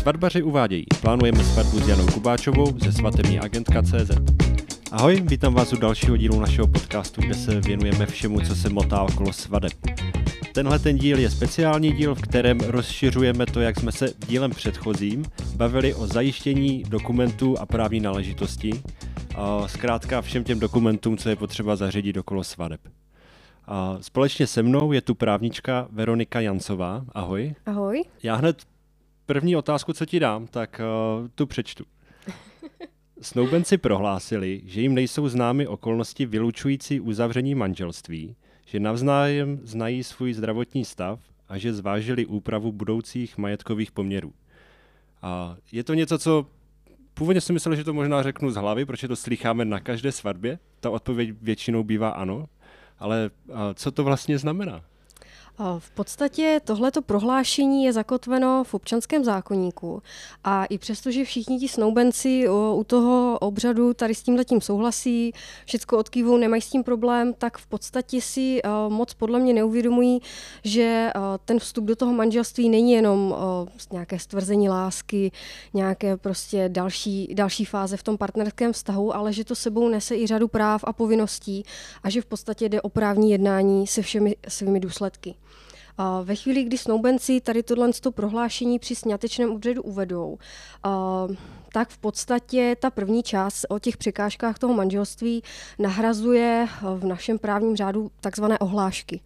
Svatbaři uvádějí. Plánujeme svatbu s Janou Kubáčovou ze svatební agentka CZ. Ahoj, vítám vás u dalšího dílu našeho podcastu, kde se věnujeme všemu, co se motá okolo svadeb. Tenhle ten díl je speciální díl, v kterém rozšiřujeme to, jak jsme se dílem předchozím bavili o zajištění dokumentů a právní náležitosti. Zkrátka všem těm dokumentům, co je potřeba zařídit okolo svadeb. Společně se mnou je tu právnička Veronika Jancová. Ahoj. Ahoj. Já hned první otázku, co ti dám, tak uh, tu přečtu. Snoubenci prohlásili, že jim nejsou známy okolnosti vylučující uzavření manželství, že navzájem znají svůj zdravotní stav a že zvážili úpravu budoucích majetkových poměrů. A je to něco, co původně jsem myslel, že to možná řeknu z hlavy, protože to slycháme na každé svatbě. Ta odpověď většinou bývá ano, ale co to vlastně znamená? V podstatě tohleto prohlášení je zakotveno v občanském zákonníku a i přesto, že všichni ti snoubenci u toho obřadu tady s tím letím souhlasí, všechno odkývou, nemají s tím problém, tak v podstatě si moc podle mě neuvědomují, že ten vstup do toho manželství není jenom nějaké stvrzení lásky, nějaké prostě další, další fáze v tom partnerském vztahu, ale že to sebou nese i řadu práv a povinností a že v podstatě jde o právní jednání se všemi svými důsledky. Ve chvíli, kdy snoubenci tady tohle prohlášení při snětečném obřadu uvedou, tak v podstatě ta první část o těch překážkách toho manželství nahrazuje v našem právním řádu takzvané ohlášky.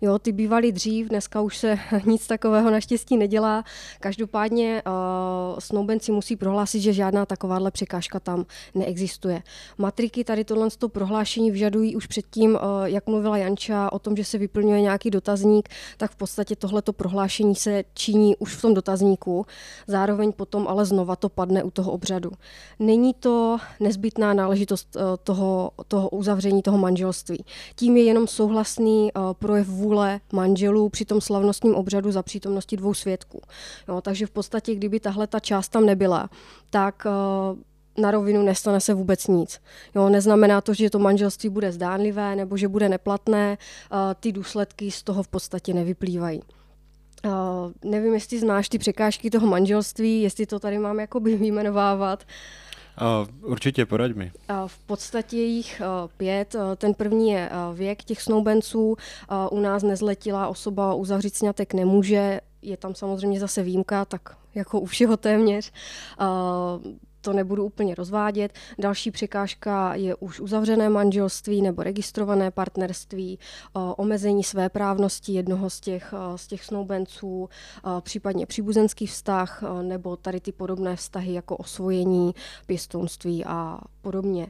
Jo, ty bývaly dřív, dneska už se nic takového naštěstí nedělá. Každopádně uh, snoubenci musí prohlásit, že žádná takováhle překážka tam neexistuje. Matriky tady tohle prohlášení vyžadují už předtím, uh, jak mluvila Janča o tom, že se vyplňuje nějaký dotazník, tak v podstatě tohleto prohlášení se činí už v tom dotazníku. Zároveň potom ale znova to padne u toho toho obřadu. Není to nezbytná náležitost eh, toho, toho uzavření toho manželství. Tím je jenom souhlasný eh, projev vůle manželů při tom slavnostním obřadu za přítomnosti dvou svědků. Jo, takže v podstatě, kdyby tahle ta část tam nebyla, tak eh, na rovinu nestane se vůbec nic. Jo, neznamená to, že to manželství bude zdánlivé nebo že bude neplatné, ty důsledky z toho v podstatě nevyplývají. Uh, nevím, jestli znáš ty překážky toho manželství, jestli to tady mám jakoby vyjmenovávat. Uh, určitě, poraď mi. Uh, v podstatě jich uh, pět. Uh, ten první je uh, věk těch snoubenců. Uh, u nás nezletilá osoba uzavřít sňatek nemůže. Je tam samozřejmě zase výjimka, tak jako u všeho téměř. Uh, to nebudu úplně rozvádět. Další překážka je už uzavřené manželství nebo registrované partnerství, omezení své právnosti jednoho z těch, z těch snoubenců, případně příbuzenský vztah nebo tady ty podobné vztahy jako osvojení, pěstounství a podobně.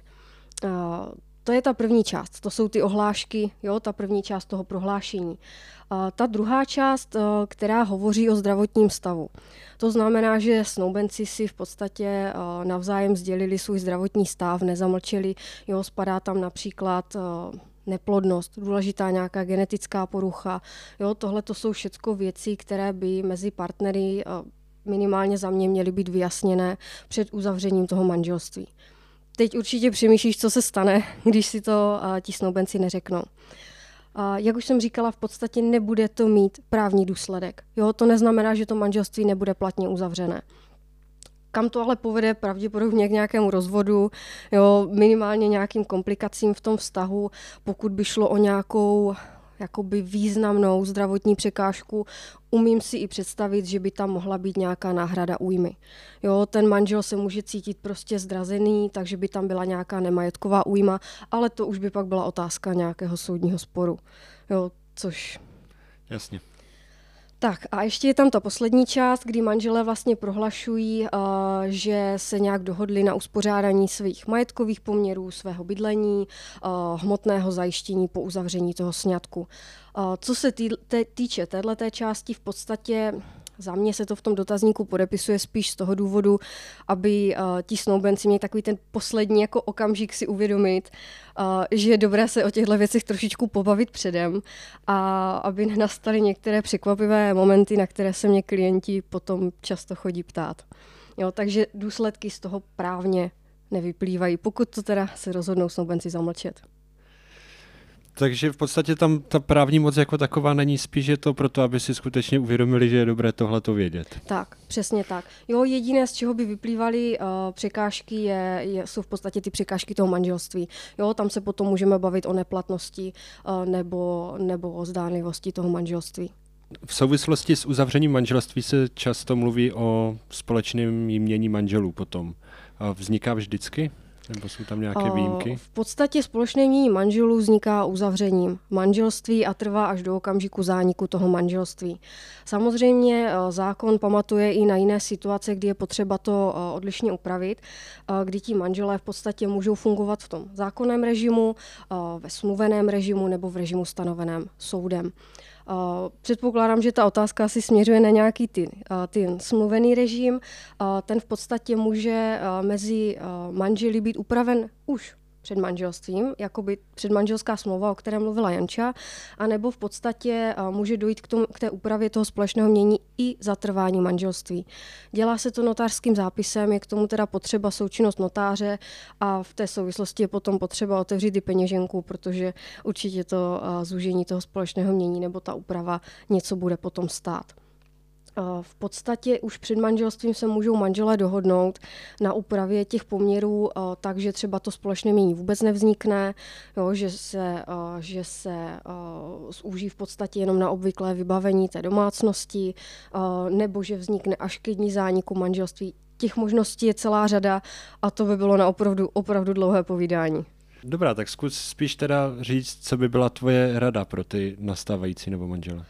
To je ta první část, to jsou ty ohlášky, jo, ta první část toho prohlášení. A ta druhá část, eh, která hovoří o zdravotním stavu. To znamená, že snoubenci si v podstatě eh, navzájem sdělili svůj zdravotní stav, nezamlčeli, jo, spadá tam například eh, neplodnost, důležitá nějaká genetická porucha. Jo, tohle to jsou všechno věci, které by mezi partnery minimálně za mě měly být vyjasněné před uzavřením toho manželství. Teď určitě přemýšlíš, co se stane, když si to ti snoubenci neřeknou. Jak už jsem říkala, v podstatě nebude to mít právní důsledek. Jo, to neznamená, že to manželství nebude platně uzavřené. Kam to ale povede pravděpodobně k nějakému rozvodu, jo, minimálně nějakým komplikacím v tom vztahu, pokud by šlo o nějakou jakoby významnou zdravotní překážku, umím si i představit, že by tam mohla být nějaká náhrada újmy. Jo, ten manžel se může cítit prostě zdrazený, takže by tam byla nějaká nemajetková újma, ale to už by pak byla otázka nějakého soudního sporu. Jo, což... Jasně. Tak a ještě je tam ta poslední část, kdy manželé vlastně prohlašují, uh, že se nějak dohodli na uspořádání svých majetkových poměrů, svého bydlení, uh, hmotného zajištění po uzavření toho sňatku. Uh, co se týče této části, v podstatě za mě se to v tom dotazníku podepisuje spíš z toho důvodu, aby uh, ti snoubenci měli takový ten poslední jako okamžik si uvědomit, uh, že je dobré se o těchto věcech trošičku pobavit předem a aby nenastaly některé překvapivé momenty, na které se mě klienti potom často chodí ptát. Jo, takže důsledky z toho právně nevyplývají, pokud to teda se rozhodnou snoubenci zamlčet. Takže v podstatě tam ta právní moc jako taková není, spíš je to proto, aby si skutečně uvědomili, že je dobré tohle to vědět. Tak, přesně tak. Jo, jediné, z čeho by vyplývaly uh, překážky, je, je, jsou v podstatě ty překážky toho manželství. Jo, tam se potom můžeme bavit o neplatnosti uh, nebo, nebo o zdánlivosti toho manželství. V souvislosti s uzavřením manželství se často mluví o společném jmění manželů potom. Vzniká vždycky? Nebo jsou tam nějaké výjimky? V podstatě společné mění manželů vzniká uzavřením manželství a trvá až do okamžiku zániku toho manželství. Samozřejmě zákon pamatuje i na jiné situace, kdy je potřeba to odlišně upravit, kdy ti manželé v podstatě můžou fungovat v tom zákonném režimu, ve smluveném režimu nebo v režimu stanoveném soudem. Předpokládám, že ta otázka asi směřuje na nějaký ty, ty smluvený režim. Ten v podstatě může mezi manželi být upraven už před manželstvím, jako by předmanželská smlouva, o které mluvila Janča, anebo v podstatě může dojít k, tomu, k té úpravě toho společného mění i za trvání manželství. Dělá se to notářským zápisem, je k tomu teda potřeba součinnost notáře a v té souvislosti je potom potřeba otevřít i peněženku, protože určitě to zúžení toho společného mění nebo ta úprava něco bude potom stát. V podstatě už před manželstvím se můžou manželé dohodnout na úpravě těch poměrů tak, že třeba to společné mění vůbec nevznikne, jo, že se, že se zúží v podstatě jenom na obvyklé vybavení té domácnosti, nebo že vznikne až ke dní zániku manželství. Těch možností je celá řada a to by bylo na opravdu, opravdu dlouhé povídání. Dobrá, tak zkus spíš teda říct, co by byla tvoje rada pro ty nastávající nebo manžele.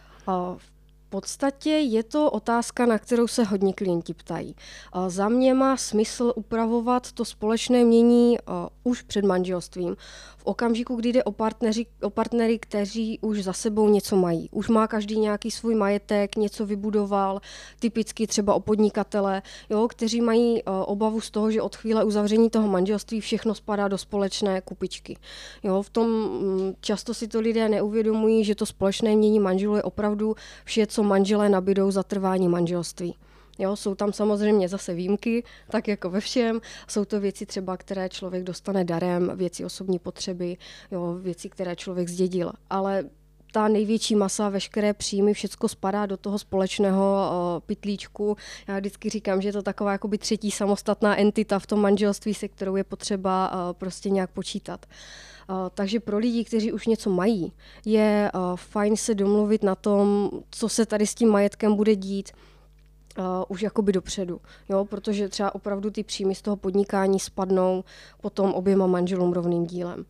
V podstatě je to otázka, na kterou se hodně klienti ptají. Za mě má smysl upravovat to společné mění už před manželstvím, v okamžiku, kdy jde o, partneři, o partnery, kteří už za sebou něco mají. Už má každý nějaký svůj majetek, něco vybudoval, typicky třeba o podnikatele, jo, kteří mají obavu z toho, že od chvíle uzavření toho manželství všechno spadá do společné kupičky. Jo, v tom mm, často si to lidé neuvědomují, že to společné mění manželů je opravdu vše, co manželé nabídou za trvání manželství. Jo, jsou tam samozřejmě zase výjimky, tak jako ve všem. Jsou to věci třeba, které člověk dostane darem, věci osobní potřeby, jo, věci, které člověk zdědil. Ale ta největší masa, veškeré příjmy, všechno spadá do toho společného pytlíčku. Já vždycky říkám, že je to taková jakoby třetí samostatná entita v tom manželství, se kterou je potřeba uh, prostě nějak počítat. Uh, takže pro lidi, kteří už něco mají, je uh, fajn se domluvit na tom, co se tady s tím majetkem bude dít, Uh, už jakoby dopředu, jo, protože třeba opravdu ty příjmy z toho podnikání spadnou potom oběma manželům rovným dílem.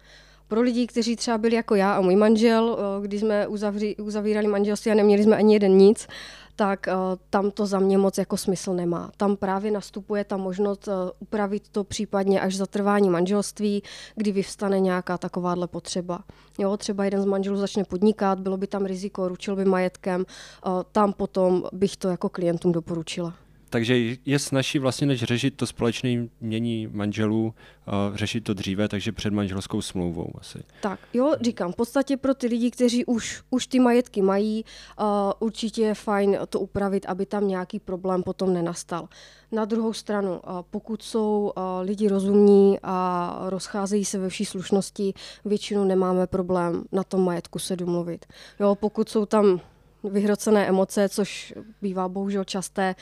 Pro lidi, kteří třeba byli jako já a můj manžel, když jsme uzavří, uzavírali manželství a neměli jsme ani jeden nic, tak uh, tam to za mě moc jako smysl nemá. Tam právě nastupuje ta možnost uh, upravit to případně až za trvání manželství, kdy vyvstane nějaká takováhle potřeba. Jo, třeba jeden z manželů začne podnikat, bylo by tam riziko, ručil by majetkem, uh, tam potom bych to jako klientům doporučila. Takže je snažší vlastně, než řešit to společné mění manželů, uh, řešit to dříve, takže před manželskou smlouvou asi. Tak, jo, říkám, v podstatě pro ty lidi, kteří už, už ty majetky mají, uh, určitě je fajn to upravit, aby tam nějaký problém potom nenastal. Na druhou stranu, uh, pokud jsou uh, lidi rozumní a rozcházejí se ve vší slušnosti, většinou nemáme problém na tom majetku se domluvit. Jo, pokud jsou tam vyhrocené emoce, což bývá bohužel časté,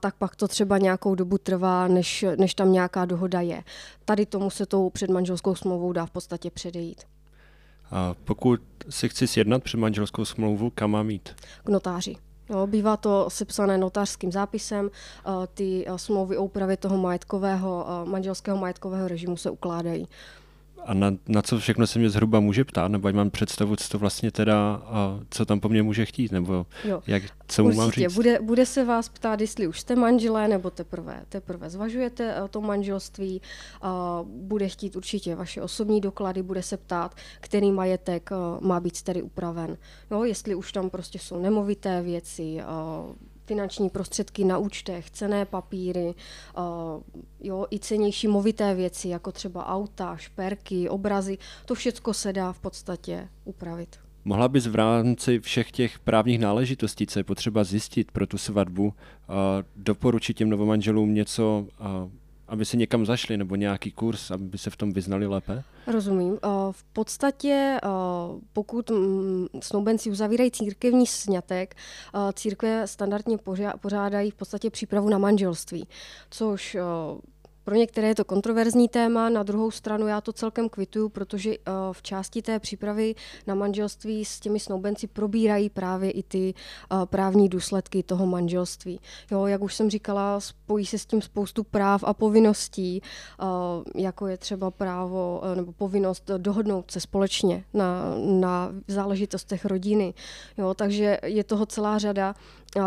tak pak to třeba nějakou dobu trvá, než, než tam nějaká dohoda je. Tady tomu se tou předmanželskou smlouvou dá v podstatě předejít. A pokud si chci sjednat předmanželskou smlouvu, kam mám jít? K notáři. Jo, bývá to sepsané notářským zápisem, ty smlouvy o úpravě toho majetkového, manželského majetkového režimu se ukládají a na, na co všechno se mě zhruba může ptát, nebo ať mám představu, co to vlastně teda, a co tam po mně může chtít, nebo jo. jak, co mu mám říct. Bude, bude se vás ptát, jestli už jste manželé, nebo teprve, teprve zvažujete to manželství, a bude chtít určitě vaše osobní doklady, bude se ptát, který majetek má být tedy upraven. Jo, jestli už tam prostě jsou nemovité věci, finanční prostředky na účtech, cené papíry, uh, jo, i cenější movité věci, jako třeba auta, šperky, obrazy, to všechno se dá v podstatě upravit. Mohla bys v rámci všech těch právních náležitostí, co je potřeba zjistit pro tu svatbu, uh, doporučit těm novomanželům něco uh, aby si někam zašli, nebo nějaký kurz, aby se v tom vyznali lépe? Rozumím. V podstatě, pokud mm, snoubenci uzavírají církevní sňatek, církve standardně pořádají v podstatě přípravu na manželství, což pro některé je to kontroverzní téma, na druhou stranu já to celkem kvituju, protože eh, v části té přípravy na manželství s těmi snoubenci probírají právě i ty eh, právní důsledky toho manželství. Jo, jak už jsem říkala, spojí se s tím spoustu práv a povinností, eh, jako je třeba právo nebo povinnost dohodnout se společně na, na záležitostech rodiny. Jo, takže je toho celá řada.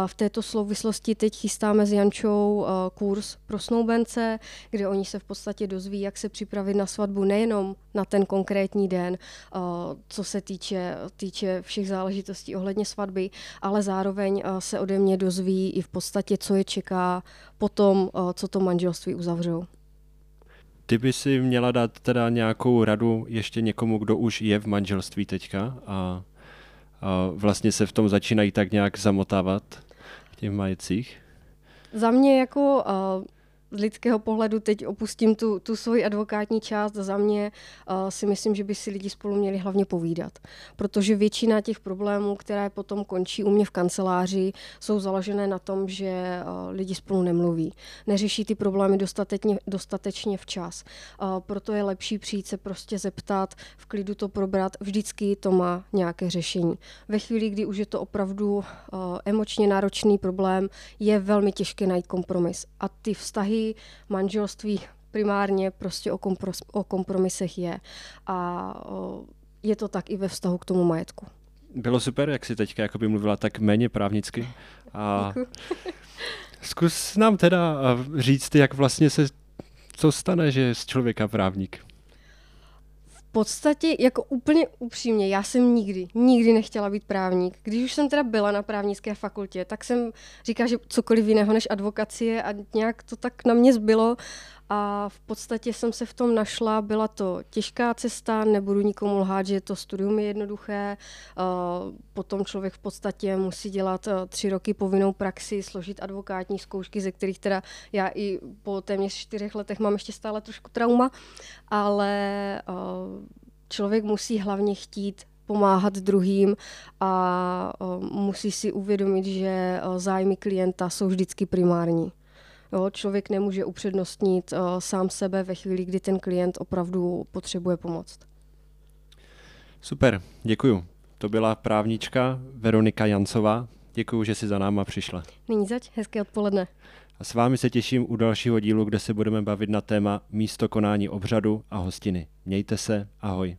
V této souvislosti teď chystáme s Jančou kurz pro snoubence, kde oni se v podstatě dozví, jak se připravit na svatbu nejenom na ten konkrétní den, co se týče, týče všech záležitostí ohledně svatby, ale zároveň se ode mě dozví i v podstatě, co je čeká potom, co to manželství uzavřou. Ty by si měla dát teda nějakou radu ještě někomu, kdo už je v manželství teďka a vlastně se v tom začínají tak nějak zamotávat v těch majetcích? Za mě jako uh, z lidského pohledu teď opustím tu, tu svoji advokátní část. Za mě uh, si myslím, že by si lidi spolu měli hlavně povídat. Protože většina těch problémů, které potom končí u mě v kanceláři, jsou založené na tom, že uh, lidi spolu nemluví. Neřeší ty problémy dostatečně, dostatečně včas. Uh, proto je lepší přijít se prostě zeptat, v klidu to probrat. Vždycky to má nějaké řešení. Ve chvíli, kdy už je to opravdu uh, emočně náročný problém, je velmi těžké najít kompromis. A ty vztahy vztahy, manželství primárně prostě o, kompros, o kompromisech je. A o, je to tak i ve vztahu k tomu majetku. Bylo super, jak jsi teďka jakoby mluvila tak méně právnicky. A zkus nám teda říct, jak vlastně se co stane, že z člověka právník podstatě, jako úplně upřímně, já jsem nikdy, nikdy nechtěla být právník. Když už jsem teda byla na právnické fakultě, tak jsem říkala, že cokoliv jiného než advokacie a nějak to tak na mě zbylo a v podstatě jsem se v tom našla. Byla to těžká cesta, nebudu nikomu lhát, že to studium je jednoduché. Potom člověk v podstatě musí dělat tři roky povinnou praxi, složit advokátní zkoušky, ze kterých teda já i po téměř čtyřech letech mám ještě stále trošku trauma, ale člověk musí hlavně chtít pomáhat druhým a musí si uvědomit, že zájmy klienta jsou vždycky primární. Jo, člověk nemůže upřednostnit uh, sám sebe ve chvíli, kdy ten klient opravdu potřebuje pomoc. Super, děkuju. To byla právnička Veronika Jancová. Děkuju, že jsi za náma přišla. Nyní zač, hezké odpoledne. A s vámi se těším u dalšího dílu, kde se budeme bavit na téma místo konání obřadu a hostiny. Mějte se, ahoj.